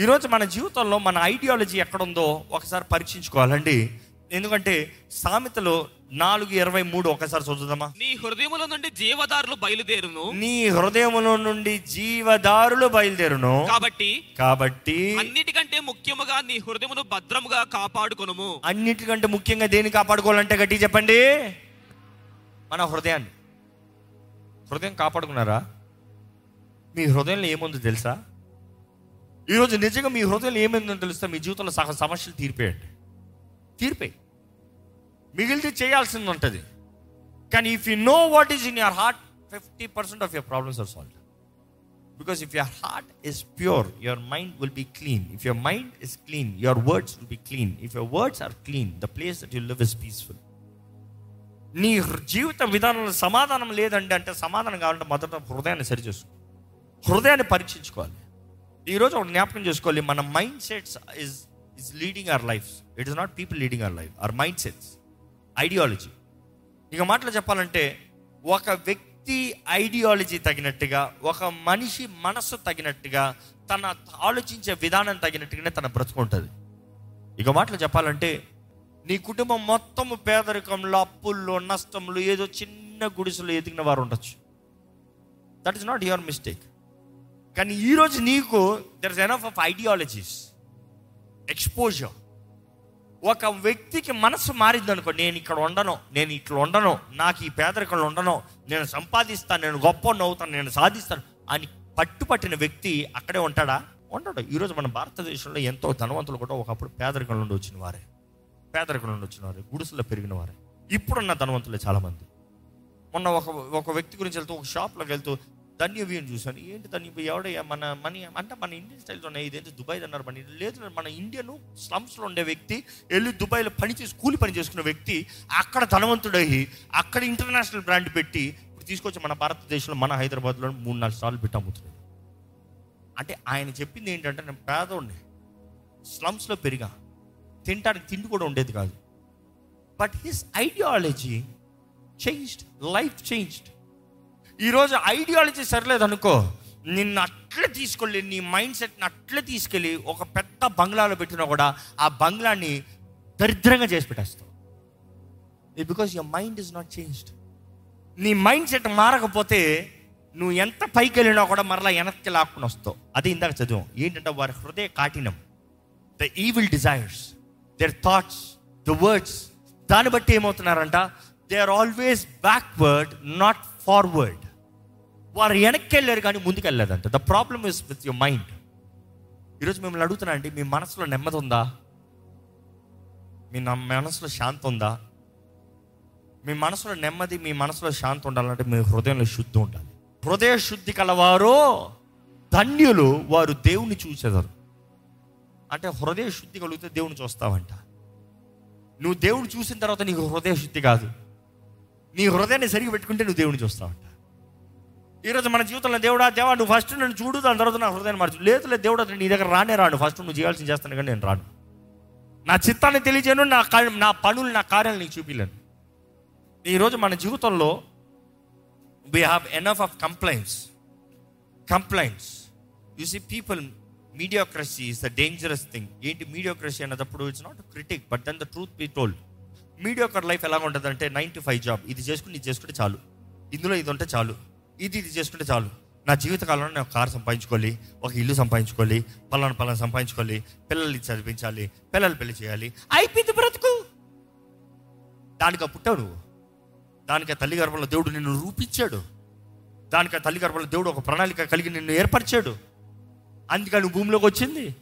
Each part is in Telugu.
ఈరోజు మన జీవితంలో మన ఐడియాలజీ ఎక్కడుందో ఒకసారి పరీక్షించుకోవాలండి. ఎందుకంటే సామెతలో నాలుగు ఇరవై మూడు ఒకసారి చదువుదామా? నీ హృదయముల నుండి జీవదారులు బయలుదేరును. నీ హృదయములో నుండి జీవదారులు బయలుదేరును. కాబట్టి కాబట్టి అన్నిటికంటే ముఖ్యముగా నీ హృదయమును భద్రముగా కాపాడుకొనుము. అన్నిటికంటే ముఖ్యంగా దేన్ని కాపాడుకోవాలంటే గట్టి చెప్పండి. మన హృదయాన్ని. హృదయం కాపాడుకున్నారా? మీ హృదయంలో ఏముందో తెలుసా? ఈరోజు నిజంగా మీ హృదయం ఏమైందని తెలుస్తే మీ జీవితంలో సహ సమస్యలు తీరిపోయండి. తీరిపోయి. మిగిలితే చేయాల్సింది ఉంటుంది. కానీ if you know what is in your heart fifty percent of your problems are solve because if your heart is pure your mind will be clean if your mind is clean your words will be clean if your words are clean the place that you live is peaceful నీ జీవిత విధానంలో సమాధానం లేదండి అంటే సమాధానం కావాలంటే మొదట హృదయాన్ని సరిచేసుకో. హృదయాన్ని పరీక్షించుకోవాలి. ఈరోజు ఒక జ్ఞాపకం చేసుకోవాలి. మన mindsets is is leading our life it is not people leading our life our mindsets ideology ఇక మాటలు చెప్పాలంటే ఒక వ్యక్తి ఐడియాలజీ తగినట్టుగా ఒక మనిషి మనస్సు తగినట్టుగా తన ఆలోచించే విధానం తగినట్టుగానే తన బ్రతుకుంటుంది. ఇక మాటలు చెప్పాలంటే నీ కుటుంబం మొత్తం పేదరికంలో అప్పుల్లో నష్టంలో ఏదో చిన్న గుడిసెలో ఎదిగిన వారు ఉండొచ్చు. That is not your mistake కానీ ఈరోజు నీకు there is enough of ideologies exposure ఒక వ్యక్తికి మనసు మారింది అనుకో నేను ఇక్కడ ఉండను నేను ఇట్లా ఉండను నాకు ఈ పేదరికంలో ఉండను నేను సంపాదిస్తాను నేను గొప్ప అవుతాను నేను సాధిస్తాను అని పట్టుపట్టిన వ్యక్తి అక్కడే ఉంటాడా? ఉండడు. ఈరోజు మన భారతదేశంలో ఎంతో ధనవంతులు కూడా ఒకప్పుడు పేదరికం నుండి వచ్చిన వారే. పేదరికం నుండి వచ్చిన వారే గుడిసెలో పెరిగిన వారే. ఇప్పుడున్న ధనవంతులే చాలామంది. మొన్న ఒక ఒక వ్యక్తి గురించి వెళ్తూ ఒక షాప్లోకి వెళ్తూ ధన్యవ్యూని చూశాను. ఏంటి ధన్యవ్యూ ఎవడయ్యా మన మనీ అంటే మన ఇండియన్ స్టైల్తో ఉన్నాయి ఇదేంటి దుబాయ్ అన్నారు మన లేదు మన ఇండియన్ స్లమ్స్లో ఉండే వ్యక్తి వెళ్ళి దుబాయ్లో పని చేసి కూలి పని చేసుకున్న వ్యక్తి అక్కడ ధనవంతుడయ్యి అక్కడ ఇంటర్నేషనల్ బ్రాండ్ పెట్టి ఇప్పుడు తీసుకొచ్చి మన భారతదేశంలో మన హైదరాబాద్లో మూడు నాలుగు సార్లు పెట్టి అమ్ముతున్నాడు. అంటే ఆయన చెప్పింది ఏంటంటే నేను పేదోడిని స్లమ్స్లో పెరిగా తినడానికి తిండి కూడా ఉండేది కాదు. But his ideology changed life changed ఈరోజు ఐడియాలజీ సరిలేదు అనుకో నిన్ను అట్లే తీసుకెళ్ళి నీ మైండ్ సెట్ని అట్లే తీసుకెళ్ళి ఒక పెద్ద బంగ్లాలో పెట్టినా కూడా ఆ బంగ్లాని దరిద్రంగా చేసి పెట్టేస్తావు. Because your mind is not changed నీ మైండ్ సెట్ మారకపోతే నువ్వు ఎంత పైకి వెళ్ళినా కూడా మరలా వెనక్కి లాక్కుని వస్తావు. అదే ఇందాక చదివాం. ఏంటంటే వారి హృదయ కాఠినం the evil desires their thoughts the words దాన్ని బట్టి ఏమవుతున్నారంట? They are always backward not forward వారు వెనక్కి వెళ్ళారు కానీ ముందుకు వెళ్ళలేదంట the problem is with your mind ఈరోజు మిమ్మల్ని అడుగుతున్నా అండి మీ మనసులో నెమ్మది ఉందా? మీ నా మనసులో శాంతి ఉందా? మీ మనసులో నెమ్మది మీ మనసులో శాంతి ఉండాలంటే మీ హృదయంలో శుద్ధి ఉండాలి. హృదయ శుద్ధి కలవారు ధన్యులు వారు దేవుని చూసేదారు అంటే హృదయ శుద్ధి కలిగితే దేవుని చూస్తావంట. నువ్వు దేవుని చూసిన తర్వాత నీకు హృదయ శుద్ధి కాదు. నీ హృదయాన్ని సరిగి పెట్టుకుంటే నువ్వు దేవుని చూస్తావంట ఈరోజు మన జీవితంలో దేవుడా దేవా నువ్వు ఫస్ట్ నన్ను చూడు దాని తర్వాత నా హృదయాన్ని మార్చు. లేదు లేదు దేవుడా నీ దగ్గర రానే రాను. ఫస్ట్ నువ్వు చేయాల్సింది చేస్తాను కానీ నేను రాను. నా చిత్తాన్ని తెలియజేయను నా నా పనులు నా కార్యాలు నీకు చూపించలేను ఈరోజు మన జీవితంలో we have enough of complaints complaints you see people mediocrity is the dangerous thing ఏంటి మీడియోక్రసీ అన్నప్పుడు it's not critic but then the truth be told mediocre life ఎలా ఉంటుంది అంటే నైన్ టు ఫైవ్ జాబ్. ఇది చేసుకుని ఇది చేసుకుంటే చాలు. ఇందులో ఇది ఉంటే చాలు. ఇది ఇది చేసుకుంటే చాలు. నా జీవితకాలంలో నేను ఒక కారు సంపాదించుకోవాలి ఒక ఇల్లు సంపాదించుకోవాలి పలానా పలానా సంపాదించుకోవాలి పిల్లల్ని చదివించాలి పిల్లలు పెళ్ళి చేయాలి. అయిపోయింది బ్రతుకు. దానికి పుట్టావు నువ్వు దానికి ఆ తల్లి గర్భంలో దేవుడు నిన్ను రూపించాడు. దానికి ఆ తల్లి గర్భంలో దేవుడు ఒక ప్రణాళిక కలిగి నిన్ను ఏర్పరిచాడు. అందుకని భూమిలోకి వచ్చింది.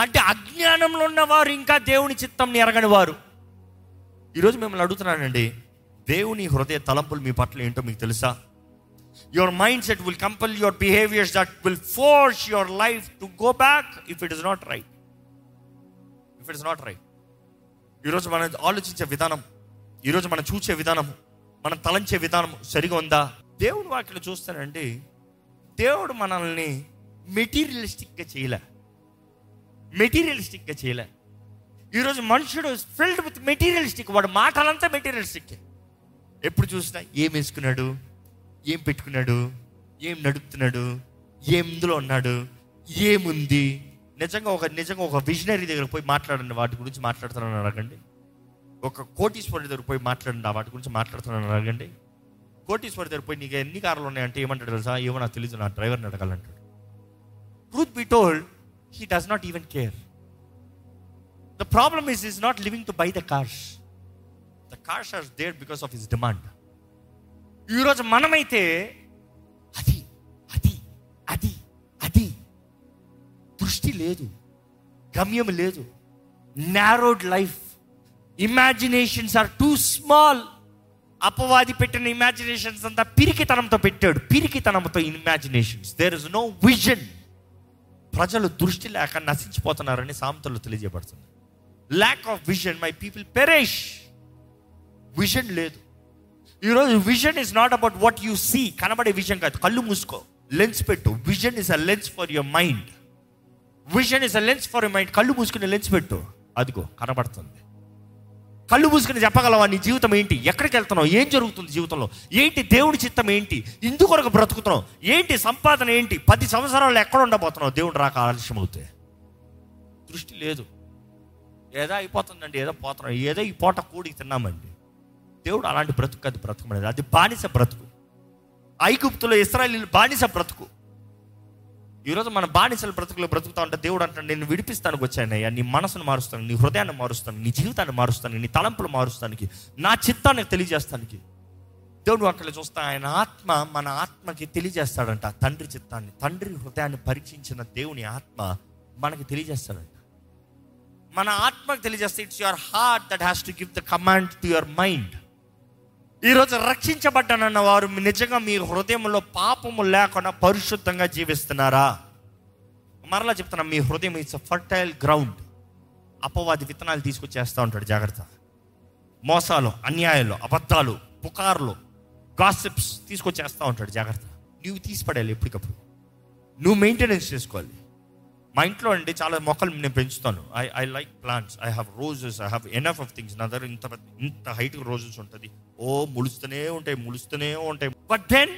అంటే అజ్ఞానంలో ఉన్నవారు ఇంకా దేవుని చిత్తం ఎరగని వారు ఈరోజు మిమ్మల్ని అడుగుతున్నానండి దేవుని హృదయ తలంపులు మీ పట్ల ఏంటో మీకు తెలుసా? Your mindset will compel your behaviours that will force your life to go back if it is not right if it's not right ఈరోజు మనం ఆలోచించే విధానం ఈరోజు మనం చూసే విధానం మనం తలంచే విధానం సరిగా ఉందా? దేవుడు వాటిని చూస్తానండి దేవుడు మనల్ని మెటీరియలిస్టిక్గా చేయలే. మెటీరియలిస్టిక్గా చేయలే. ఈరోజు మనుషుడు ఫిల్డ్ విత్ మెటీరియలిస్టిక్ వాడు మాటలంతా మెటీరియలిస్టిక్ ఎప్పుడు చూసినా ఏం వేసుకున్నాడు? ఏం పెట్టుకున్నాడు? ఏం నడుపుతున్నాడు? ఏం ఇందులో ఉన్నాడు? ఏముంది? నిజంగా ఒక నిజంగా ఒక విజనరీ దగ్గర పోయి మాట్లాడండి వాటి గురించి మాట్లాడుతున్నాను అడగండి. ఒక కోటీశ్వరి దగ్గర పోయి మాట్లాడండి ఆ వాటి గురించి మాట్లాడుతున్నాను అడగండి. కోటీశ్వరి దగ్గర పోయి నీకు ఎన్ని కార్లు ఉన్నాయంటే ఏమంటాడు తెలుసా? ఏమో నాకు తెలియదు నా డ్రైవర్ని అడగాలంటాడు. Truth be told he does not even care the problem is is not living to buy the cars the cars are there because of his demand ఈరోజు మనమైతే అది అది అది అది. దృష్టి లేదు గమ్యం లేదు narrowed life imaginations are too small అపవాది పెట్టిన ఇమాజినేషన్స్ అంతా పిరికితనంతో పెట్టాడు. పిరికితనంతో imaginations there is no vision ప్రజలు దృష్టి లేక నశించిపోతున్నారని సామెతలు తెలియజేయబడుతుంది. Lack of vision my people perish vision లేదు. ఈరోజు vision is not about what you see కనబడే విజన్ కాదు. కళ్ళు మూసుకో. లెన్స్ పెట్టు. Vision is a lens for your mind vision is a lens for your mind కళ్ళు మూసుకుని లెన్స్ పెట్టు. అదిగో కనబడుతుంది. కళ్ళు మూసుకుని చెప్పగలవా నీ జీవితం ఏంటి? ఎక్కడికి వెళ్తున్నావు? ఏం జరుగుతుంది జీవితంలో? ఏంటి దేవుడి చిత్తం ఏంటి? ఇందుకొరకు బ్రతుకుతున్నావు? ఏంటి సంపాదన ఏంటి? పది సంవత్సరాలు ఎక్కడ ఉండబోతున్నావు? దేవుడు రాక ఆలస్యం అవుతే దృష్టి లేదు. ఏదో అయిపోతుందండి ఏదో పోతున్నాం. ఏదో ఈ పూట కూడికి తిన్నామండి. దేవుడు అలాంటి బ్రతుకు అది బ్రతకమనేది అది బానిస బ్రతుకు. ఐగుప్తులో ఇస్రాయలీలు బానిస బ్రతుకు. ఈరోజు మన బానిసల బ్రతుకులో బ్రతుకుతా ఉంటే దేవుడు అంటాడు నేను విడిపిస్తానికి వచ్చానయ్యా నీ మనసును మారుస్తాను నీ హృదయాన్ని మారుస్తాను నీ జీవితాన్ని మారుస్తాను నీ తలంపులు మారుస్తానికి నా చిత్తాన్ని తెలియజేస్తానికి. దేవుడు అక్కడ చూస్తా ఆయన ఆత్మ మన ఆత్మకి తెలియజేస్తాడంట తండ్రి చిత్తాన్ని తండ్రి హృదయాన్ని పరీక్షించిన దేవుని ఆత్మ మనకి తెలియజేస్తాడంట. మన ఆత్మకు తెలియజేస్తే it's your heart that has to give the command to your mind ఈరోజు రక్షించబడ్డానన్న వారు నిజంగా మీ హృదయంలో పాపము లేకుండా పరిశుద్ధంగా జీవిస్తున్నారా? మరలా చెప్తున్నా మీ హృదయం ఇట్స్ ఫర్టైల్ గ్రౌండ్ అపవాది విత్తనాలు తీసుకొచ్చేస్తూ ఉంటాడు జాగ్రత్త. మోసాలు అన్యాయాలు అబద్ధాలు పుకార్లు గాసిప్స్ తీసుకొచ్చేస్తూ ఉంటాడు జాగ్రత్త. నువ్వు తీసిపడేయాలి ఎప్పటికప్పుడు. నువ్వు మెయింటెనెన్స్ చేసుకోవాలి. మా ఇంట్లో అండి చాలా మొక్కలు నేను పెంచుతాను. I I like plants I have roses I have enough of things నా దగ్గర ఇంత ఇంత హైట్ రోజెస్ ఉంటుంది. ఓ ములుస్తూనే ఉంటాయి ములుస్తూనే ఉంటాయి. But then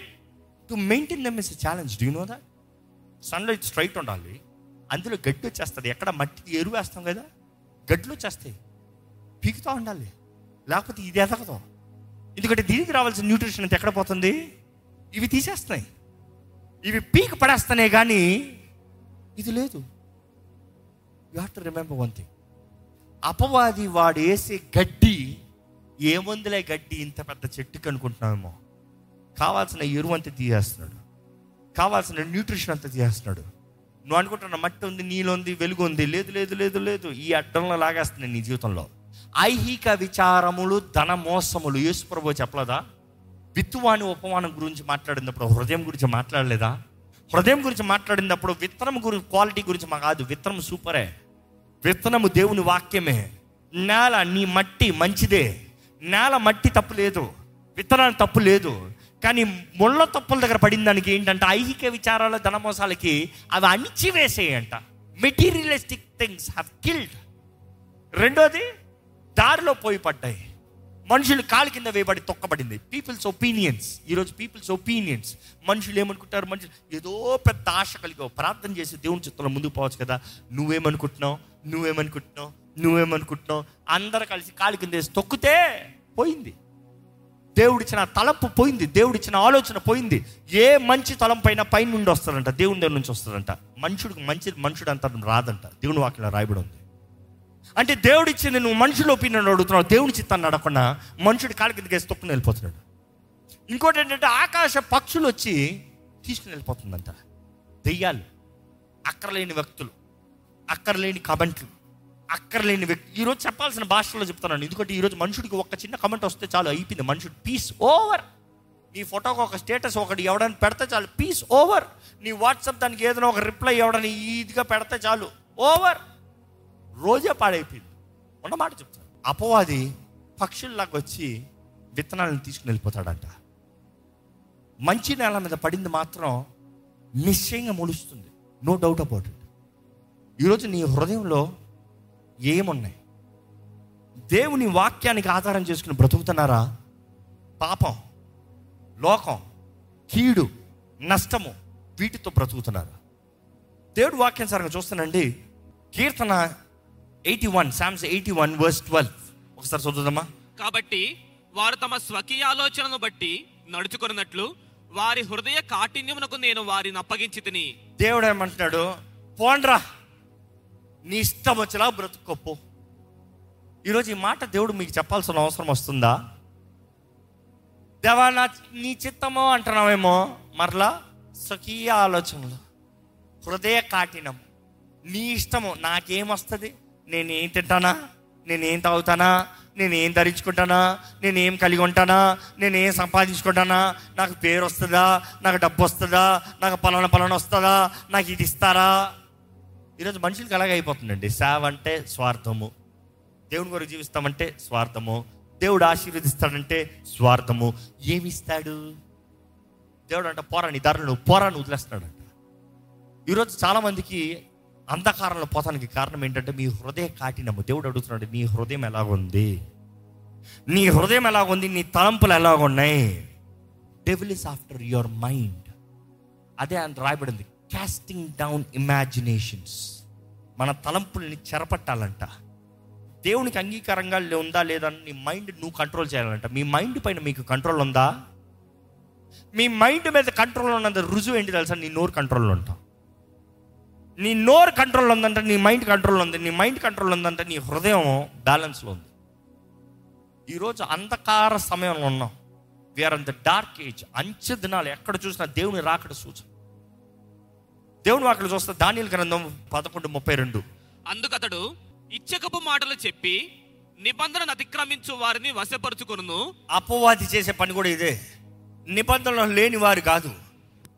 to maintain them is challenge do know that sunlight straight ఉండాలి. అందులో గడ్డి వచ్చేస్తుంది. ఎక్కడ మట్టికి ఎరువు వేస్తాం కదా? గడ్డలు వచ్చేస్తాయి. పీకుతూ ఉండాలి. లేకపోతే ఇది ఎదగదు. ఎందుకంటే దీనికి రావాల్సిన న్యూట్రిషన్ అంతా ఎక్కడ పోతుంది? ఇవి తీసేస్తున్నాయి. ఇవి పీక పడేస్తానే కానీ ఇది లేదు. You have to remember one thing అపవాది వాడు వేసే గడ్డి ఏముందిలే గడ్డి ఇంత పెద్ద చెట్టుకి అనుకుంటున్నామేమో. కావాల్సిన ఎరువు అంతా తీసేస్తున్నాడు. కావాల్సిన న్యూట్రిషన్ అంతా తీసేస్తున్నాడు. నువ్వు అనుకుంటున్న మట్టి ఉంది నీళ్ళు ఉంది వెలుగు ఉంది లేదు లేదు లేదు లేదు. ఈ అడ్డంలో లాగేస్తుంది నీ జీవితంలో. ఐహిక విచారములు ధన మోసములు. యేసు ప్రభు చెప్పలేదా? విత్తువాని ఉపమానం గురించి మాట్లాడినప్పుడు హృదయం గురించి మాట్లాడలేదా? హృదయం గురించి మాట్లాడినప్పుడు విత్తనం గురి క్వాలిటీ గురించి మా కాదు విత్తనం సూపరే. విత్తనము దేవుని వాక్యమే. నేల నీ మట్టి మంచిదే. నేల మట్టి తప్పు లేదు. విత్తనాలు తప్పు లేదు. కానీ ముళ్ళ తప్పుల దగ్గర పడిన దానికి ఏంటంటే ఐహిక విచారాల ధనమోసాలకి అవి అణిచివేసేయంట. మెటీరియలిస్టిక్ థింగ్స్ హ్యావ్ కిల్డ్ రెండోది దారిలో పోయి పడ్డాయి. మనుషులు కాలు కింద వేయబడి తొక్కబడింది. పీపుల్స్ ఒపీనియన్స్ ఈరోజు పీపుల్స్ ఒపీనియన్స్ మనుషులు ఏమనుకుంటారు? మనుషులు ఏదో పెద్ద ఆశ కలిగి ప్రార్థన చేసి దేవుని చిత్తంలో ముందుకు పోవచ్చు కదా. నువ్వేమనుకుంటున్నావు? నువ్వేమనుకుంటున్నావు? నువ్వేమనుకుంటున్నావు? అందరు కలిసి కాలు కింద వేసి తొక్కితే పోయింది. దేవుడిచ్చిన తలంపు పోయింది. దేవుడిచ్చిన ఆలోచన పోయింది. ఏ మంచి తలంపైన పైన నుండి వస్తారంట. దేవుని దగ్గర నుంచి వస్తారంట. మనుషుడికి మంచి మనుషుడు అంత రాదంట. దేవుని వాక్యం రాయబడి ఉంది. అంటే దేవుడు ఇచ్చింది నువ్వు మనుషుల ఒపీనియన్ అడుగుతున్నావు దేవుడి చిత్తాన్ని అడగకుండా మనుషుడి కాళ్ళ కిందకి వేసి తొక్కుని వెళ్ళిపోతున్నాడు. ఇంకోటి ఏంటంటే ఆకాశ పక్షులు వచ్చి తీసుకుని వెళ్ళిపోతుందంట. దెయ్యాలు అక్కర్లేని వ్యక్తులు అక్కర్లేని కమెంట్లు అక్కర్లేని వ్యక్తి. ఈరోజు చెప్పాల్సిన భాషలో చెప్తున్నాను. ఎందుకంటే ఈరోజు మనుషుడికి ఒక చిన్న కమెంట్ వస్తే చాలు అయిపోయింది. మనుషుడు పీస్ ఓవర్ నీ ఫోటోకి ఒక స్టేటస్ ఒకటి ఎవడని పెడితే చాలు. పీస్ ఓవర్ నీ వాట్సాప్ దానికి ఏదైనా ఒక రిప్లై ఎవడని ఈదిగా పెడితే చాలు. ఓవర్ రోజే పాడైపోయింది. ఉన్నమాట చెప్తాను. అపవాది పక్షుల్లాగా వచ్చి విత్తనాలను తీసుకుని వెళ్ళిపోతాడంట. మంచి నేల మీద పడింది మాత్రం నిశ్చయంగా మొలుస్తుంది. నో డౌట్ అబౌట్ ఇట్ ఈరోజు నీ హృదయంలో ఏమున్నాయి? దేవుని వాక్యానికి ఆధారం చేసుకుని బ్రతుకుతున్నారా? పాపం లోకం కీడు నష్టము వీటితో బ్రతుకుతున్నారా? దేవుడు వాక్యానుసారంగా చూస్తానండి కీర్తన eighty one psalms eighty one verse twelve ఒకసారి చదువుదామా? కాబట్టి వారు తమ స్వకీయ ఆలోచనను బట్టి నడుచుకున్నట్లు వారి హృదయ కాఠిన్యమునకు నేను వారిని అప్పగించి తిని. దేవుడు ఏమంటున్నాడు పోండ్రా నీ ఇష్టం వచ్చేలా బ్రతుకోపో ఈరోజు ఈ మాట దేవుడు మీకు చెప్పాల్సిన అవసరం వస్తుందా? దేవా నా నీ చిత్తమో అంటున్నావేమో? మరలా స్వకీయ ఆలోచనలు హృదయ కాఠినం నీ ఇష్టము నాకేం నేను ఏం తింటానా? నేనేం తాగుతానా? నేనేం ధరించుకుంటానా? నేనేం కలిగి ఉంటానా? నేనేం సంపాదించుకుంటానా? నాకు పేరు వస్తుందా? నాకు డబ్బు వస్తుందా? నాకు పలానా పలానా వస్తుందా? నాకు ఇది ఇస్తారా? ఈరోజు మనుషులకి అలాగే అయిపోతుందండి. సేవ అంటే స్వార్థము. దేవుని కొరకు జీవిస్తామంటే స్వార్థము. దేవుడు ఆశీర్వదిస్తాడంటే స్వార్థము. ఏమి ఇస్తాడు దేవుడు అంటే పోరా నీ ధరలు నువ్వు పోరాని వదిలేస్తాడంట ఈరోజు చాలామందికి అంధకారంలో పోతానికి కారణం ఏంటంటే మీ హృదయ కాఠినము దేవుడు అడుగుతున్నాడు నీ హృదయం ఎలాగుంది? నీ హృదయం ఎలాగుంది? నీ తలంపులు ఎలాగున్నాయి? Devil is after your mind అదే అని రాయబడింది. క్యాస్టింగ్ డౌన్ ఇమాజినేషన్స్ మన తలంపుల్ని చెరపట్టాలంట. దేవునికి అంగీకారంగా ఉందా లేదా అని నీ మైండ్ నువ్వు కంట్రోల్ చేయాలంట. మీ మైండ్ పైన మీకు కంట్రోల్ ఉందా? మీ మైండ్ మీద కంట్రోల్ ఉన్నంత రుజువు ఏంటి తెలుసా? నీ నోరు కంట్రోల్లో ఉంటావు నీ నోరు కంట్రోల్ ఉందంటే నీ మైండ్ కంట్రోల్ ఉంది నీ మైండ్ కంట్రోల్ ఉందంటే నీ హృదయం బ్యాలెన్స్లో ఉంది. ఈరోజు అంధకార సమయంలో ఉన్నాం. We are in the dark age అంచె దినాలు ఎక్కడ చూసినా దేవుని రాకడ సూచన. దేవుని అక్కడ చూస్తే దానియల గ్రంథం పదకొండు ముప్పై రెండు. అందుకతడు ఇచ్చకపు మాటలు చెప్పి నిబంధనను అతిక్రమించు వారిని వశపరుచుకొనును. అపవాది చేసే పని కూడా ఇదే. నిబంధనలు లేని వారు కాదు.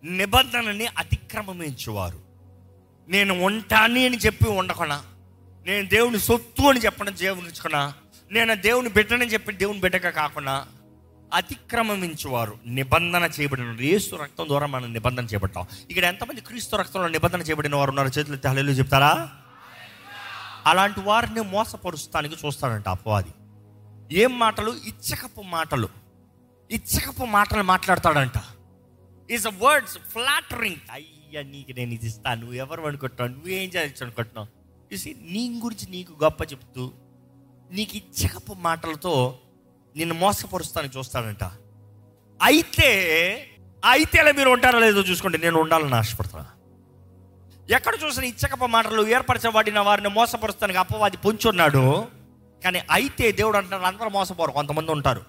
నిబంధనని అతిక్రమించేవారు. నేను ఉంటాని అని చెప్పి ఉండకున్నా. నేను దేవుని సొత్తు అని చెప్పడం దేవునిచ్చుకున్నా. నేను దేవుని బిడ్డనని చెప్పి దేవుని బిడ్డగా కాకుండా అతిక్రమించేవారు నిబంధన చేయబడిన యేసు రక్తం ద్వారా మనం నిబంధన చేపట్టాం ఇక్కడ ఎంతమంది క్రీస్తు రక్తంలో నిబంధన చేయబడిన వారు ఉన్నారు? చేతులు తల్లిలో చెప్తారా? అలాంటి వారిని మోసపరుస్తానికి చూస్తాడంట అపవాది. ఏం మాటలు? ఇచ్చకపు మాటలు. ఇచ్చకపు మాటలు మాట్లాడతాడంట. ఈజ్ అ వర్డ్స్ ఫ్లాటరింగ్ అయ్యి. అయ్యా నీకు నేను ఇది ఇస్తాను. నువ్వు ఎవరు అనుకుంటున్నావు? నువ్వేం చేయొచ్చు అనుకుంటున్నావు? చూసి నీ గురించి నీకు గొప్ప చెప్తూ నీకు ఇచ్చకపు మాటలతో నిన్ను మోసపరుస్తాను చూస్తాడంట అయితే అయితే ఇలా మీరు ఉంటారో లేదో చూసుకోండి. నేను ఉండాలని ఆశపడుతున్నా. ఎక్కడ చూసిన ఇచ్చకప మాటలు ఏర్పరచబడిన వారిని మోసపరుస్తానికి అపవాది పొంచున్నాడు కానీ అయితే దేవుడు అంటున్నారు అందరూ మోసపోరు. కొంతమంది ఉంటారు.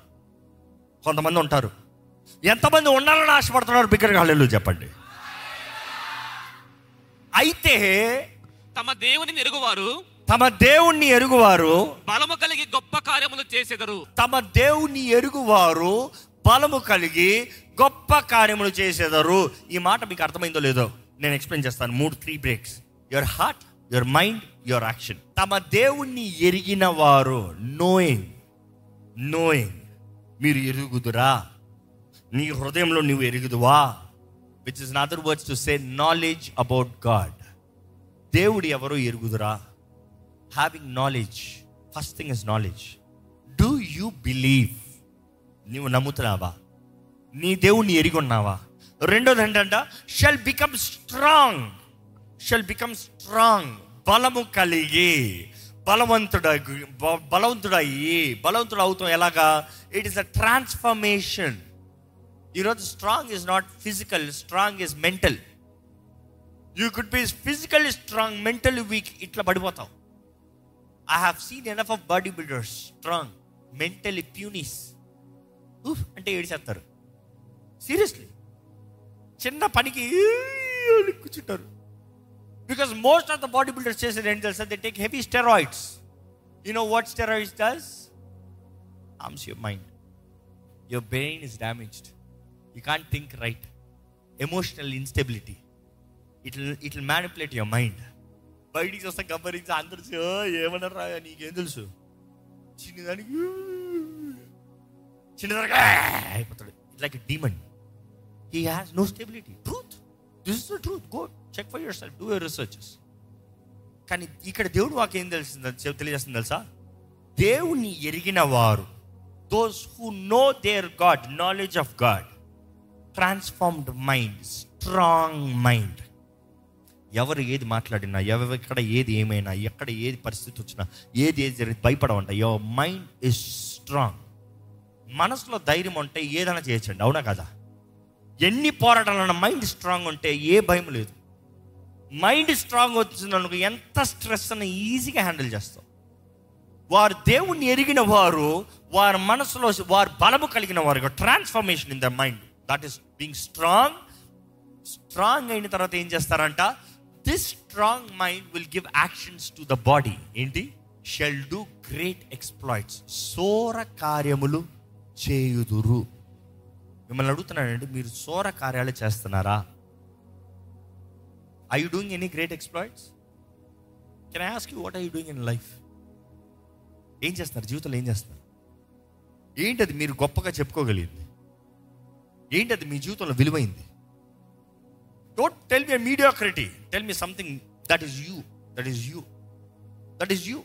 కొంతమంది ఉంటారు. ఎంతమంది ఉండాలని ఆశపడుతున్నారు బిగ్గరగా? హల్లెలూయా చెప్పండి. అయితే తమ దేవుని ఎరుగువారు తమ దేవుణ్ణి ఎరుగువారు బలము కలిగి గొప్ప కార్యములు చేసెదరు. తమ దేవుని ఎరుగువారు బలము కలిగి గొప్ప కార్యములు చేసేదారు. ఈ మాట మీకు అర్థమైందో లేదో నేను ఎక్స్ప్లెయిన్ చేస్తాను. మూడు three breaks your heart your mind your action తమ దేవుణ్ణి ఎరిగిన వారు నోయింగ్ నోయింగ్ మీరు ఎరుగుదురా? నీ హృదయంలో నువ్వు ఎరుగుదువా? Which is other words to say knowledge about God దేవుడు ఎవరో ఎరుగుదురా? Having knowledge first thing is knowledge do you believe నీవు నమ్ముతున్నావా? నీ దేవుణ్ణి ఎరిగి ఉన్నావా రెండోది ఏంటంట? Shall become strong shall become strong బలము కలిగి బలవంతుడ బలవంతుడయ్యి బలవంతుడు అవుతాం ఎలాగా? ఇట్ ఇస్ అ ట్రాన్స్ఫర్మేషన్ ఈరోజు strong is not physical strong is mental you could be physically strong mentally weak ఇట్లా పడిపోతావు. I have seen enough of body builders strong mentally ప్యూనిస్ అంటే ఏడిచేస్తారు. సీరియస్లీ చిన్న పనికి అని కూర్చుంటారు. Because most of the body builders చేసేది ఏంటి తెలుసా? They take heavy steroids you know what steroids does harms your mind your brain is damaged you can't think right emotional instability it it will manipulate your mind బయటికి వస్తే గబ్బరించి అందరు "ఓ, ఏమన్నారు? రా నీకేం తెలుసు? చిన్నదానికి చిన్నదానికి అయిపోతాడు. It like demon he has no stability truth this is the truth go check for yourself do your researches కానీ ఇక్కడ దేవుడు వాకి ఏం తెలిసింది? తెలియజేస్తుంది తెలుసా? దేవుణ్ణి ఎరిగిన వారు those who know their God knowledge of God transformed mind strong mind ఎవరు ఏది మాట్లాడినా ఎవరు ఎక్కడ ఏది ఏమైనా ఎక్కడ ఏది పరిస్థితి వచ్చినా ఏది ఏది జరిగింది భయపడవంట యువర్ మైండ్ ఇస్ స్ట్రాంగ్ మనసులో ధైర్యం ఉంటే ఏదైనా చేయొచ్చండి. అవునా కదా? ఎన్ని పోరాటాలన్న మైండ్ స్ట్రాంగ్ ఉంటే ఏ భయం లేదు. మైండ్ స్ట్రాంగ్ వచ్చిందనుకో ఎంత స్ట్రెస్ అని ఈజీగా హ్యాండిల్ చేస్తాం వారు దేవుణ్ణి ఎరిగిన వారు వారి మనసులో వారు బలము కలిగిన వారు transformation in the mind that is being strong strong అయిన తర్వాత ఏం చేస్తారంట? This strong mind will give actions to the body ఏంటి? షెల్ డూ గ్రేట్ ఎక్స్ప్లాయిట్స్ సోర కార్యములు చేయుదురు. మిమ్మల్ని అడుగుతున్నానండి మీరు సోర కార్యాలు చేస్తున్నారా? I you doing any great exploits can I ask you what I you doing in life ఏం చేస్తున్నారు? జీవితంలో ఏం చేస్తున్నారు? ఏంటది మీరు గొప్పగా చెప్పుకోగలిగింది. ఏంటి అది మీ జీవితంలో విలువైంది? Don't tell me mediocrity tell me something that is you that is you that is you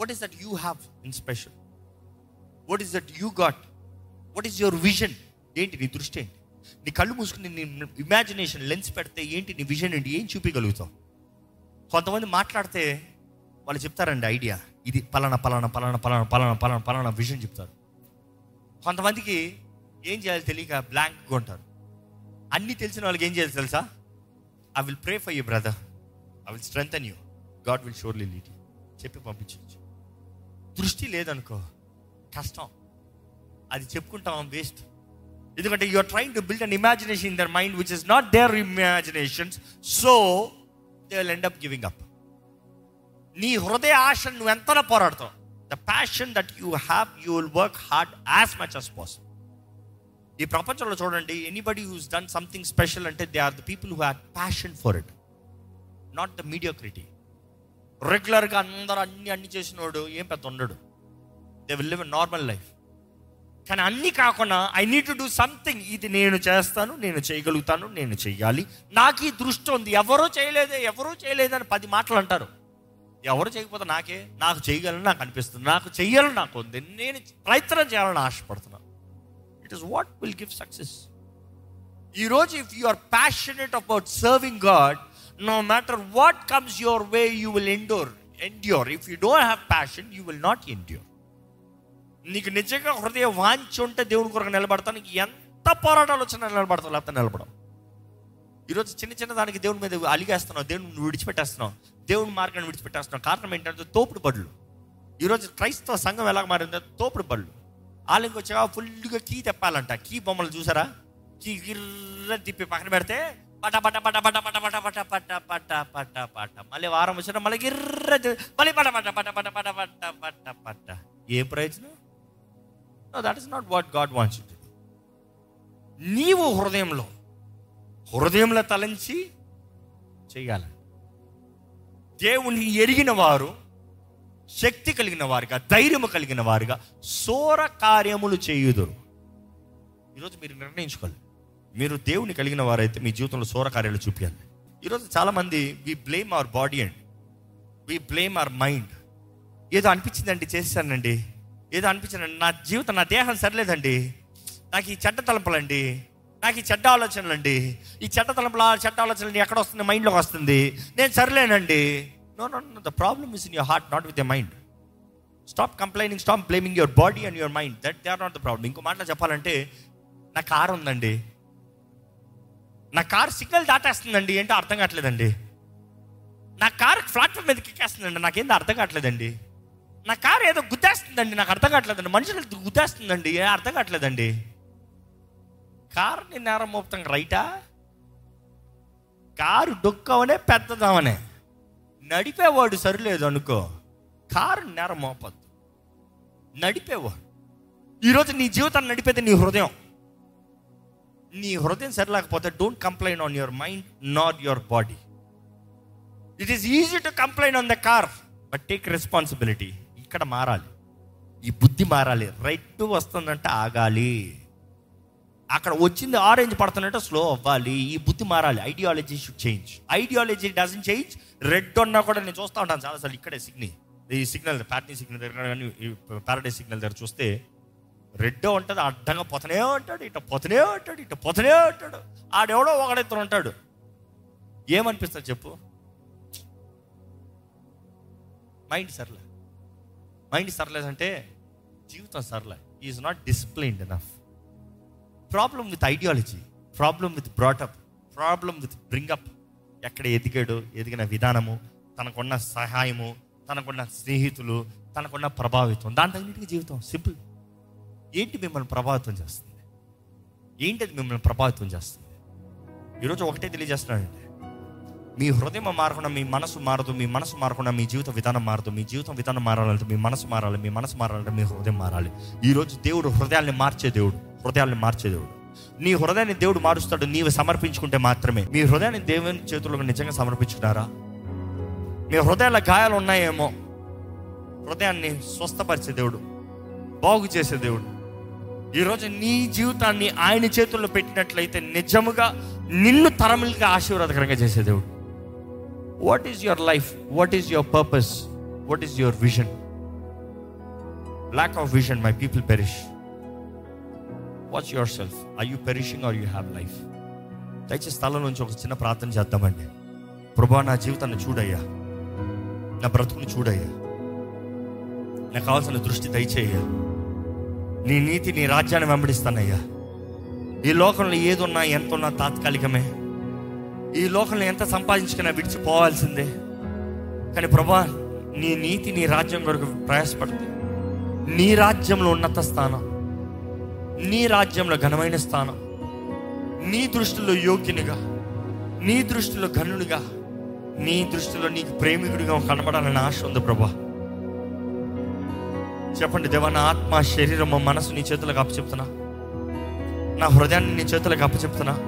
what is that you have in special what is that you got what is your vision ఏంటి నీ దృష్టి ఏంటి? నీ కళ్ళు మూసుకుని నీ ఇమాజినేషన్ లెన్స్ పెడితే ఏంటి నీ విజన్ ఏంటి? ఏం చూపించగలుగుతావు కొంతమంది మాట్లాడితే వాళ్ళు చెప్తారండి ఐడియా ఇది పలానా పలానా పలానా పలానా పలానా పలానా పలానా విజన్ చెప్తారు. కొంతమందికి ఏం చేయాలి తెలియక బ్లాంక్గా ఉంటారు అన్నీ తెలిసిన వాళ్ళకి ఏం చేయాలి తెలుసా I will pray for you brother I will strength you God will surely lead you చెప్పి పంపించవచ్చు దృష్టి లేదనుకో కష్టం. అది చెప్పుకుంటాం వేస్ట్ ఎందుకంటే you are trying to build an imagination in their mind which is not there imaginations so they will end up giving up నీ హృదయ ఆశ నువ్వు ఎంతలా పోరాడతావు. The passion that you have you will work hard as much as possible ఈ ప్రపంచంలో చూడండి anybody who's done something special అంటే they are the people who have passion for it not the mediocrity రెగ్యులర్గా అందరూ అన్ని అన్ని చేసినోడు ఏం పెద్ద ఉండడు. They will live a normal life కానీ అన్ని కాకుండా I need to do something ఇది నేను చేస్తాను నేను చేయగలుగుతాను నేను చెయ్యాలి. నాకు ఈ దృష్టి ఉంది. ఎవరో చేయలేదే ఎవరూ చేయలేదని పది మాటలు అంటారు. ఎవరు చేయకపోతే నాకే? నాకు చేయగలను నాకు అనిపిస్తుంది. నాకు చెయ్యాలని నాకు ఉంది. నేను ప్రయత్నం చేయాలని ఆశపడుతున్నాను. It is what will give success ఈరోజు if you are passionate about serving God no matter what comes your way you will endure endure if you don't have passion you will not endure నీకు నిజంగా హృదయ వాంచి ఉంటే దేవుని కొరకు నిలబడతాను ఎంత పోరాటాలు వచ్చినా నిలబడతావు లేకపోతే నిలబడవు. ఈరోజు చిన్న చిన్న దానికి దేవుని మీద అలిగేస్తున్నావు దేవుని విడిచిపెట్టేస్తున్నావు దేవుని మార్గాన్ని విడిచిపెట్టేస్తున్నావు. కారణం ఏంటంటే తోపుడు బడులు. ఈరోజు క్రైస్తవ సంఘం ఎలా మారిందో తోపుడు బళ్ళు వాళ్ళకి వచ్చాక ఫుల్గా కీ తెప్పాలంట కీ బొమ్మలు చూసారా కీ గిర్ర తిప్పి పక్కన పెడితే పట పట పట పట పట పట పట పట పట పట పట మళ్ళీ వారం వచ్చిన మళ్ళీ గిర్ర మళ్ళీ పట పట పట పట పట పట పట పట ఏ ప్రయోజనం that is not what God wants నీవు హృదయంలో హృదయంలో తలంచి చేయాలి దేవుని ఎరిగిన వారు శక్తి కలిగిన వారుగా ధైర్యము కలిగిన వారుగా సోర కార్యములు చేయుదురు. ఈరోజు మీరు నిర్ణయించుకోవాలి. మీరు దేవుని కలిగిన వారైతే మీ జీవితంలో సోర కార్యాలు చూపించాలి ఈరోజు చాలామంది we blame our body and we blame our mind ఏదో అనిపించిందండి చేశానండి. ఏదో అనిపించిందండి నా జీవితం నా దేహం సరిలేదండి. నాకు ఈ చెడ్డ తలంపులండి. నాకు ఈ చెడ్డ ఆలోచనలండి. ఈ చెడ్డ తలంపుల చెడ్డ ఆలోచనలు ఎక్కడ వస్తుంది? మైండ్లోకి వస్తుంది. నేను సరిలేనండి. No no no the problem is in your heart not with your mind stop complaining stop blaming your body and your mind that they are not the problem ఇంకో మాటలో చెప్పాలంటే నా కార్ ఉందండి. నా కార్ సిగ్నల్ దాటేస్తుందండి. ఏంటో అర్థం కావట్లేదండి. నా కార్ ప్లాట్ఫామ్ మీద ఎక్కేస్తుందండి నాకేందో అర్థం కావట్లేదండి. నా కార్ ఏదో గుద్దేస్తుందండి. నాకు అర్థం కావట్లేదండి. మనుషులు గుద్దేస్తుందండి. ఏ అర్థం కావట్లేదండి. కార్ని నేరం మోపుతాం. రైటా కారు డొక్కవనే పెద్దదామనే. నడిపేవాడు సరిలేదు అనుకో కారు నేరం మోపద్దు. నడిపేవాడు. ఈరోజు నీ జీవితాన్ని నడిపేది నీ హృదయం. నీ హృదయం సరిలేకపోతే don't complain on your mind not your body it is easy to complain on the car but take responsibility ఇక్కడ మారాలి. ఈ బుద్ధి మారాలి. రైట్ వస్తుందంటే ఆగాలి. అక్కడ వచ్చింది ఆరెంజ్ పడుతున్నట్టు స్లో అవ్వాలి. ఈ బుద్ధి మారాలి. Ideology should change ideology doesn't change red ఉన్నా కూడా నేను చూస్తూ ఉంటాను. చాలాసార్లు ఇక్కడే సిగ్నల్ ఈ సిగ్నల్ ప్యాటర్నీ సిగ్నల్ దగ్గర కానీ ప్యారడైజ్ సిగ్నల్ దగ్గర చూస్తే రెడ్ ఉంటుంది అడ్డంగా పొతనే ఉంటాడు ఇట పొతనే ఉంటాడు ఇట పొతనే ఉంటాడు. ఆడెవడో ఒకడిద్దరు ఉంటాడు. ఏమనిపిస్తుంది చెప్పు? మైండ్ సర్లే. మైండ్ సర్లేదంటే జీవితం సర్లే. Is not disciplined enough problem with ideology problem with brought up problem with bring up ఎక్కడ ఎదిగాడు ఎదిగిన విధానము తనకున్న సహాయము తనకున్న స్నేహితులు తనకున్న ప్రభావితం. దాని తగినట్టుగా జీవితం సింపుల్. ఏంటి మిమ్మల్ని ప్రభావితం చేస్తుంది? ఏంటి అది మిమ్మల్ని ప్రభావితం చేస్తుంది? ఈరోజు ఒకటే తెలియజేస్తున్నానండి. మీ హృదయం మారకుండా మీ మనసు మారదు మీ మనసు మారకుండా మీ జీవిత విధానం మారదు. మీ జీవితం విధానం మారాలంటే మీ మనసు మారాలి మీ మనసు మారాలంటే మీ హృదయం మారాలి. ఈరోజు దేవుడు హృదయాల్ని మార్చే దేవుడు. హృదయాల్ని మార్చే దేవుడు. నీ హృదయాన్ని దేవుడు మారుస్తాడు నీవు సమర్పించుకుంటే మాత్రమే. మీ హృదయాన్ని దేవుని చేతుల్లో నిజంగా సమర్పించుకున్నారా? మీ హృదయాల గాయాలు ఉన్నాయేమో. హృదయాన్ని స్వస్థపరిచే దేవుడు బాగు చేసే దేవుడు. ఈరోజు నీ జీవితాన్ని ఆయన చేతుల్లో పెట్టినట్లయితే నిజముగా నిన్ను తరములుగా ఆశీర్వాదకరంగా చేసే దేవుడు. What is your life what is your purpose what is your vision lack of vision my people perish watch yourself I you perishing are you have life దయచేసి స్థలం నుంచి ఒక చిన్న ప్రార్థన చేద్దామండి. ప్రభా నా జీవితాన్ని చూడయ్యా. నా బ్రతుకుని చూడయ్యా. నాకు కావాల్సిన దృష్టి దయచేయ్యా. నీ నీతి నీ రాజ్యాన్ని వెంబడిస్తానయ్యా. ఈ లోకంలో ఏదున్నా ఎంత ఉన్నా తాత్కాలికమే. ఈ లోకంలో ఎంత సంపాదించుకున్నా విడిచిపోవాల్సిందే. కానీ ప్రభా నీ నీతి నీ రాజ్యం కొరకు ప్రయాసపడుతుంది నీ రాజ్యంలో ఉన్నత స్థానం. నీ రాజ్యంలో ఘనమైన స్థానం నీ దృష్టిలో యోగ్యునిగా నీ దృష్టిలో ఘనునిగా నీ దృష్టిలో నీకు ప్రేమికుడిగా కనబడాలని ఆశ ఉంది ప్రభా. చెప్పండి దేవా నా ఆత్మ శరీరం మనసు నీ చేతులకు అప్పచెప్తున్నా. నా హృదయాన్ని నీ చేతులకు అప్పచెప్తున్నా.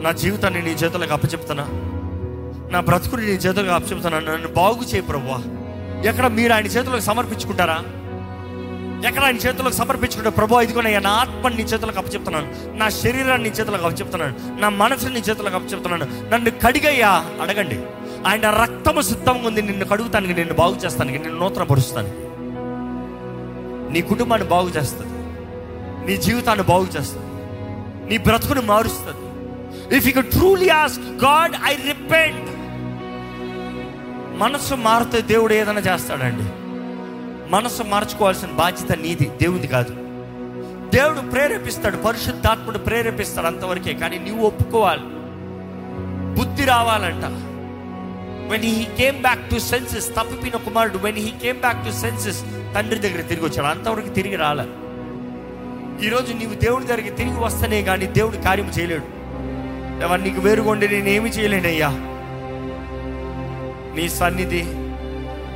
నా జీవితాన్ని నీ చేతులకు అప్పచెప్తున్నా. నా బ్రతుకుని నీ చేతులకు అప్పచెప్తున్నా. నన్ను బాగు చేయి ప్రభువా ఎక్కడ మీరు ఆయన చేతులకు సమర్పించుకుంటారా? ఎక్కడ నీ చేతులకు సమర్పించుకుంటే ప్రభు ఇదిగోనయ్యా నా ఆత్మని నీ చేతులకు అప్పచెప్తున్నాను. నా శరీరాన్ని నీ చేతులకు అప్పచెప్తున్నాను. నా మనసుని నీ చేతులకు అప్పచెప్తున్నాను. నన్ను కడిగయ్యా అడగండి. ఆయన రక్తము సిద్ధంగా ఉంది నిన్ను కడుగుతానికి నిన్ను బాగు చేస్తానికి నిన్ను నూతనపరుస్తాను నీ కుటుంబాన్ని బాగు చేస్తుంది. నీ జీవితాన్ని బాగు చేస్తుంది. నీ బ్రతుకుని మారుస్తుంది. If you truly ask God I repent మనసు మారితే దేవుడు ఏదైనా చేస్తాడండి. మనసు మార్చుకోవాల్సిన బాధ్యత నీది దేవుది కాదు. దేవుడు ప్రేరేపిస్తాడు పరిశుద్ధాత్ముడు ప్రేరేపిస్తాడు అంతవరకే కానీ నువ్వు ఒప్పుకోవాలి. బుద్ధి రావాలంట. When he came back to senses తప్పిపోయిన కుమారుడు when he came back to senses తండ్రి దగ్గర తిరిగి వచ్చాడు. అంతవరకు తిరిగి రాలే. ఈరోజు నీవు దేవుడి దగ్గరికి తిరిగి వస్తేనే కానీ దేవుడు కార్యం చేయలేడు. ఎవరు నీకు వేరుగొండి నేనేమి చేయలేనయ్యా. నీ సన్నిధి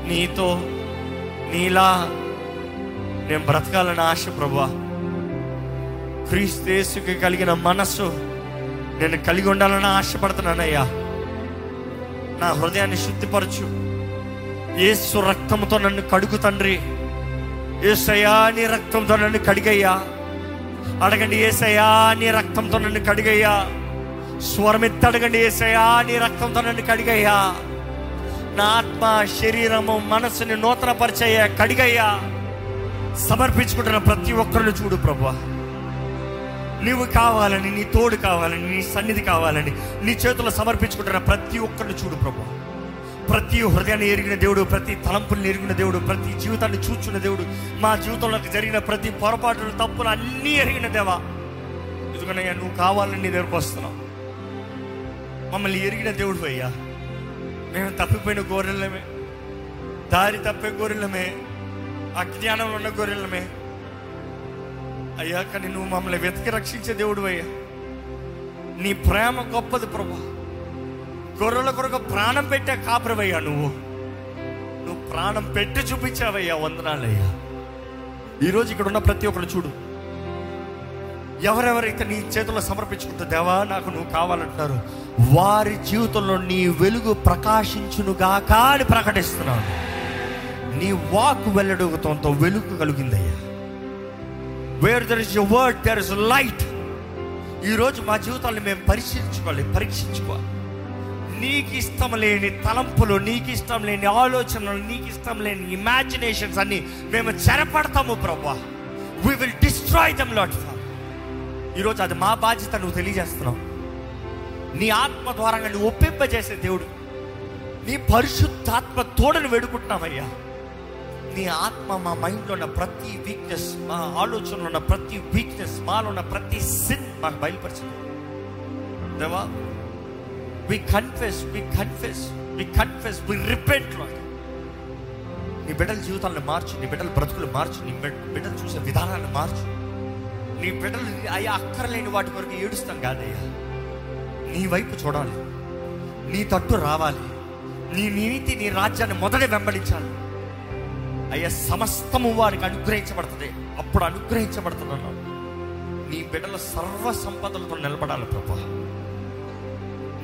నీతో నీలా నేను బ్రతకాలని ఆశ ప్రభా క్రీస్తుకి కలిగిన మనస్సు నేను కలిగి ఉండాలని ఆశపడుతున్నానయ్యా. నా హృదయాన్ని శుద్ధిపరచు. ఏసు రక్తంతో నన్ను కడుగు తండ్రి. ఏసయ్యా నీ రక్తంతో నన్ను కడిగయ్యా. అడగండి ఏసయ్యా నీ రక్తంతో నన్ను కడిగయ్యా. స్వరమిత్త అడగండి ఏసయ్యా నీ రక్తంతో నన్ను కడిగయ్యా. నా ఆత్మ శరీరము మనసుని నూతనపరిచయ్యా కడిగయ్యా. సమర్పించుకుంటున్న ప్రతి ఒక్కరిని చూడు ప్రభా. నీవు కావాలని నీ తోడు కావాలని నీ సన్నిధి కావాలని నీ చేతుల్లో సమర్పించుకుంటున్న ప్రతి ఒక్కరిని చూడు ప్రభా. ప్రతి హృదయాన్ని ఎరిగిన దేవుడు ప్రతి తలంపుల్ని ఎరిగిన దేవుడు ప్రతి జీవితాన్ని చూచున్న దేవుడు మా జీవితంలో జరిగిన ప్రతి పొరపాటులు తప్పులు అన్నీ ఎరిగిన దేవా. ఎందుకనయ్యా నువ్వు కావాలని నీ దగ్గరకు వస్తున్నావు. మమ్మల్ని ఎరిగిన దేవుడు అయ్యా. మేము తప్పిపోయిన గొర్రెలమే. దారి తప్పే గొర్రెలమే. అజ్ఞానం ఉన్న గొర్రెలమే. అయ్యా కానీ నువ్వు మమ్మల్ని వెతికి రక్షించే దేవుడు అయ్యా. నీ ప్రేమ గొప్పది ప్రభా. గొర్రెల కొరకు ప్రాణం పెట్టే కాపురవయ్యా నువ్వు. నువ్వు ప్రాణం పెట్టి చూపించావయ్యా వందనాలయ్యా. ఈరోజు ఇక్కడ ఉన్న ప్రతి ఒక్కరు చూడు. ఎవరెవరైతే నీ చేతుల్లో సమర్పించుకుంటూ దేవా నాకు నువ్వు కావాలంటున్నారు వారి జీవితంలో నీ వెలుగు ప్రకాశించునుగాక అని ప్రకటిస్తున్నాను. నీ వాక్ వెల్లడుగుతంతో వెలుగు కలిగిందయ్యా. Where there is your word there is light ఈరోజు మా జీవితాన్ని మేము పరిశీలించుకోవాలి పరీక్షించుకోవాలి. నీకు ఇష్టం లేని తలంపులు నీకు ఇష్టం లేని ఆలోచనలు నీకు ఇష్టం లేని ఇమాజినేషన్స్ అన్ని మేము చెరపడతాము ప్రభా. We will destroy them Lord ఈరోజు అది మా బాధ్యత నువ్వు తెలియజేస్తున్నావు. నీ ఆత్మ ద్వారా నువ్వు ఒప్పింపజేసే దేవుడు. నీ పరిశుద్ధాత్మ తోడని వేడుకుంటున్నావయ్యా. నీ ఆత్మ మా మైండ్లో ఉన్న ప్రతి వీక్నెస్ మా ఆలోచనలో ఉన్న ప్రతి వీక్నెస్ మాలో ఉన్న ప్రతి సిన్ మాకు బయలుపరిచింది. దేవా we confess we confess we confess we repent Lord నీ బిడ్డల జీవితాలను మార్చు నీ బిడ్డల బ్రతుకులు మార్చు నీ బిడ్డలు చూసే విధానాన్ని మార్చు నీ బిడ్డలు అయ్యా అక్కర్లేని వాటి కొరకు ఏడుస్తాం కాదయ్యా. నీ వైపు చూడాలి. నీ తట్టు రావాలి. నీ నీతి నీ రాజ్యాన్ని మొదట వెంబడించాలి. అయ్యా సమస్తము వారికి అనుగ్రహించబడుతుంది. అప్పుడు అనుగ్రహించబడుతున్నాను నీ బిడ్డల సర్వ సంపదలతో నిలబడాలి ప్రభా.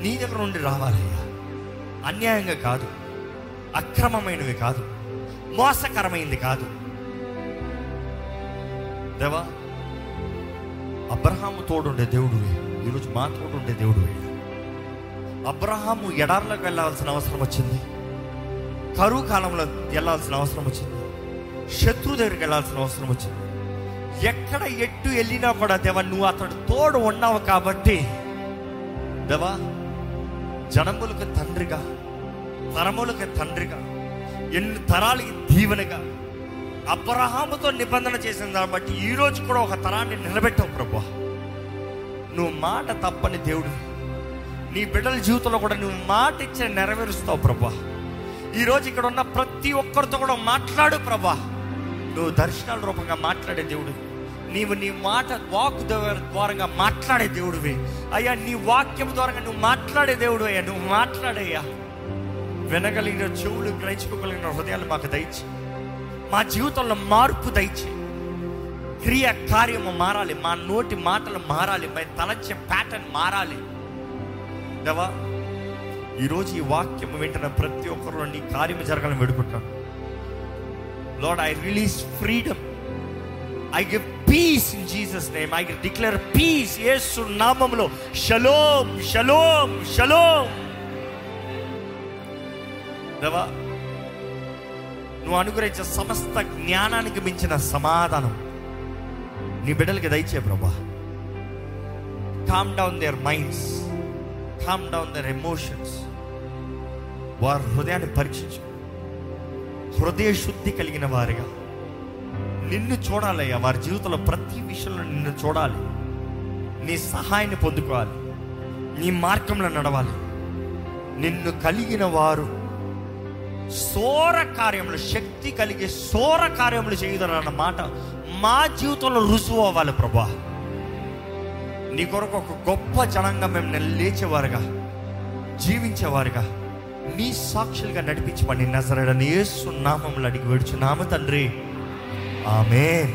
నీ దగ్గర నుండి రావాలయ్యా అన్యాయంగా కాదు. అక్రమమైనవి కాదు. మోసకరమైంది కాదు. దేవా అబ్రహాము తోడుండే దేవుడువే. ఈరోజు మా తోడుండే దేవుడువే. అబ్రహాము ఎడార్లకు వెళ్ళాల్సిన అవసరం వచ్చింది. కరువు కాలంలో వెళ్ళాల్సిన అవసరం వచ్చింది. శత్రు దగ్గరికి వెళ్ళాల్సిన అవసరం వచ్చింది. ఎక్కడ ఎట్టు వెళ్ళినా కూడా దేవా నువ్వు అతడు తోడు ఉన్నావు కాబట్టి దేవా జనములకు తండ్రిగా తరములకు తండ్రిగా ఎన్ని తరాలకి దీవెనగా అబ్రహాముతో నిబంధన చేసిన దాన్ని బట్టి ఈరోజు కూడా ఒక తరాన్ని నిలబెట్టావు ప్రభు. నువ్వు మాట తప్పని దేవుడు. నీ బిడ్డల జీవితంలో కూడా నువ్వు మాట ఇచ్చి నెరవేరుస్తావు ప్రభా. ఈ రోజు ఇక్కడ ఉన్న ప్రతి ఒక్కరితో కూడా మాట్లాడు ప్రభా. నువ్వు దర్శనాల రూపంగా మాట్లాడే దేవుడు. నీవు నీ మాట వాక్ ద్వారంగా మాట్లాడే దేవుడివి. అయ్యా నీ వాక్యం ద్వారా నువ్వు మాట్లాడే దేవుడు అయ్యా. నువ్వు మాట్లాడయ్యా. వినగలిగిన చెవులు గ్రహించుకోగలిగిన హృదయాలు మాకు దయచి మా జీవితంలో మార్పు దయచి క్రియ కార్యము మారాలి. మా నోటి మాటలు మారాలి. మా తలచే ప్యాటర్న్ మారాలి. దేవా ఈరోజు ఈ వాక్యం వెంటనే ప్రతి ఒక్కరు నీ కార్యము జరగాలని వేడుకుంటాను Lord I release freedom I give peace in Jesus name I declare peace Yesu నామంలో షలోం షలోం షలోం దేవా నువ్వు అనుగ్రహించే సమస్త జ్ఞానానికి మించిన సమాధానం. నీ బిడ్డలకి దయచే ప్రభా. Calm down their minds calm down their emotions వారి హృదయాన్ని పరీక్షించు. హృదయ శుద్ధి కలిగిన వారిగా. నిన్ను చూడాలయ్యా. వారి జీవితంలో ప్రతి విషయంలో నిన్ను చూడాలి. నీ సహాయాన్ని పొందుకోవాలి. నీ మార్గంలో నడవాలి. నిన్ను కలిగిన వారు సోర కార్యములు శక్తి కలిగే సోర కార్యములు చేయుదన్న మాట మా జీవితంలో రుజువు అవ్వాలి ప్రభా. నీ కొరకు ఒక గొప్ప జనంగా మేము లేచేవారుగా జీవించేవారుగా నీ సాక్షులుగా నడిపించమని నజరడని ఏ సున్నామములు అడిగి వేడుచున్నాము తండ్రి. ఆమె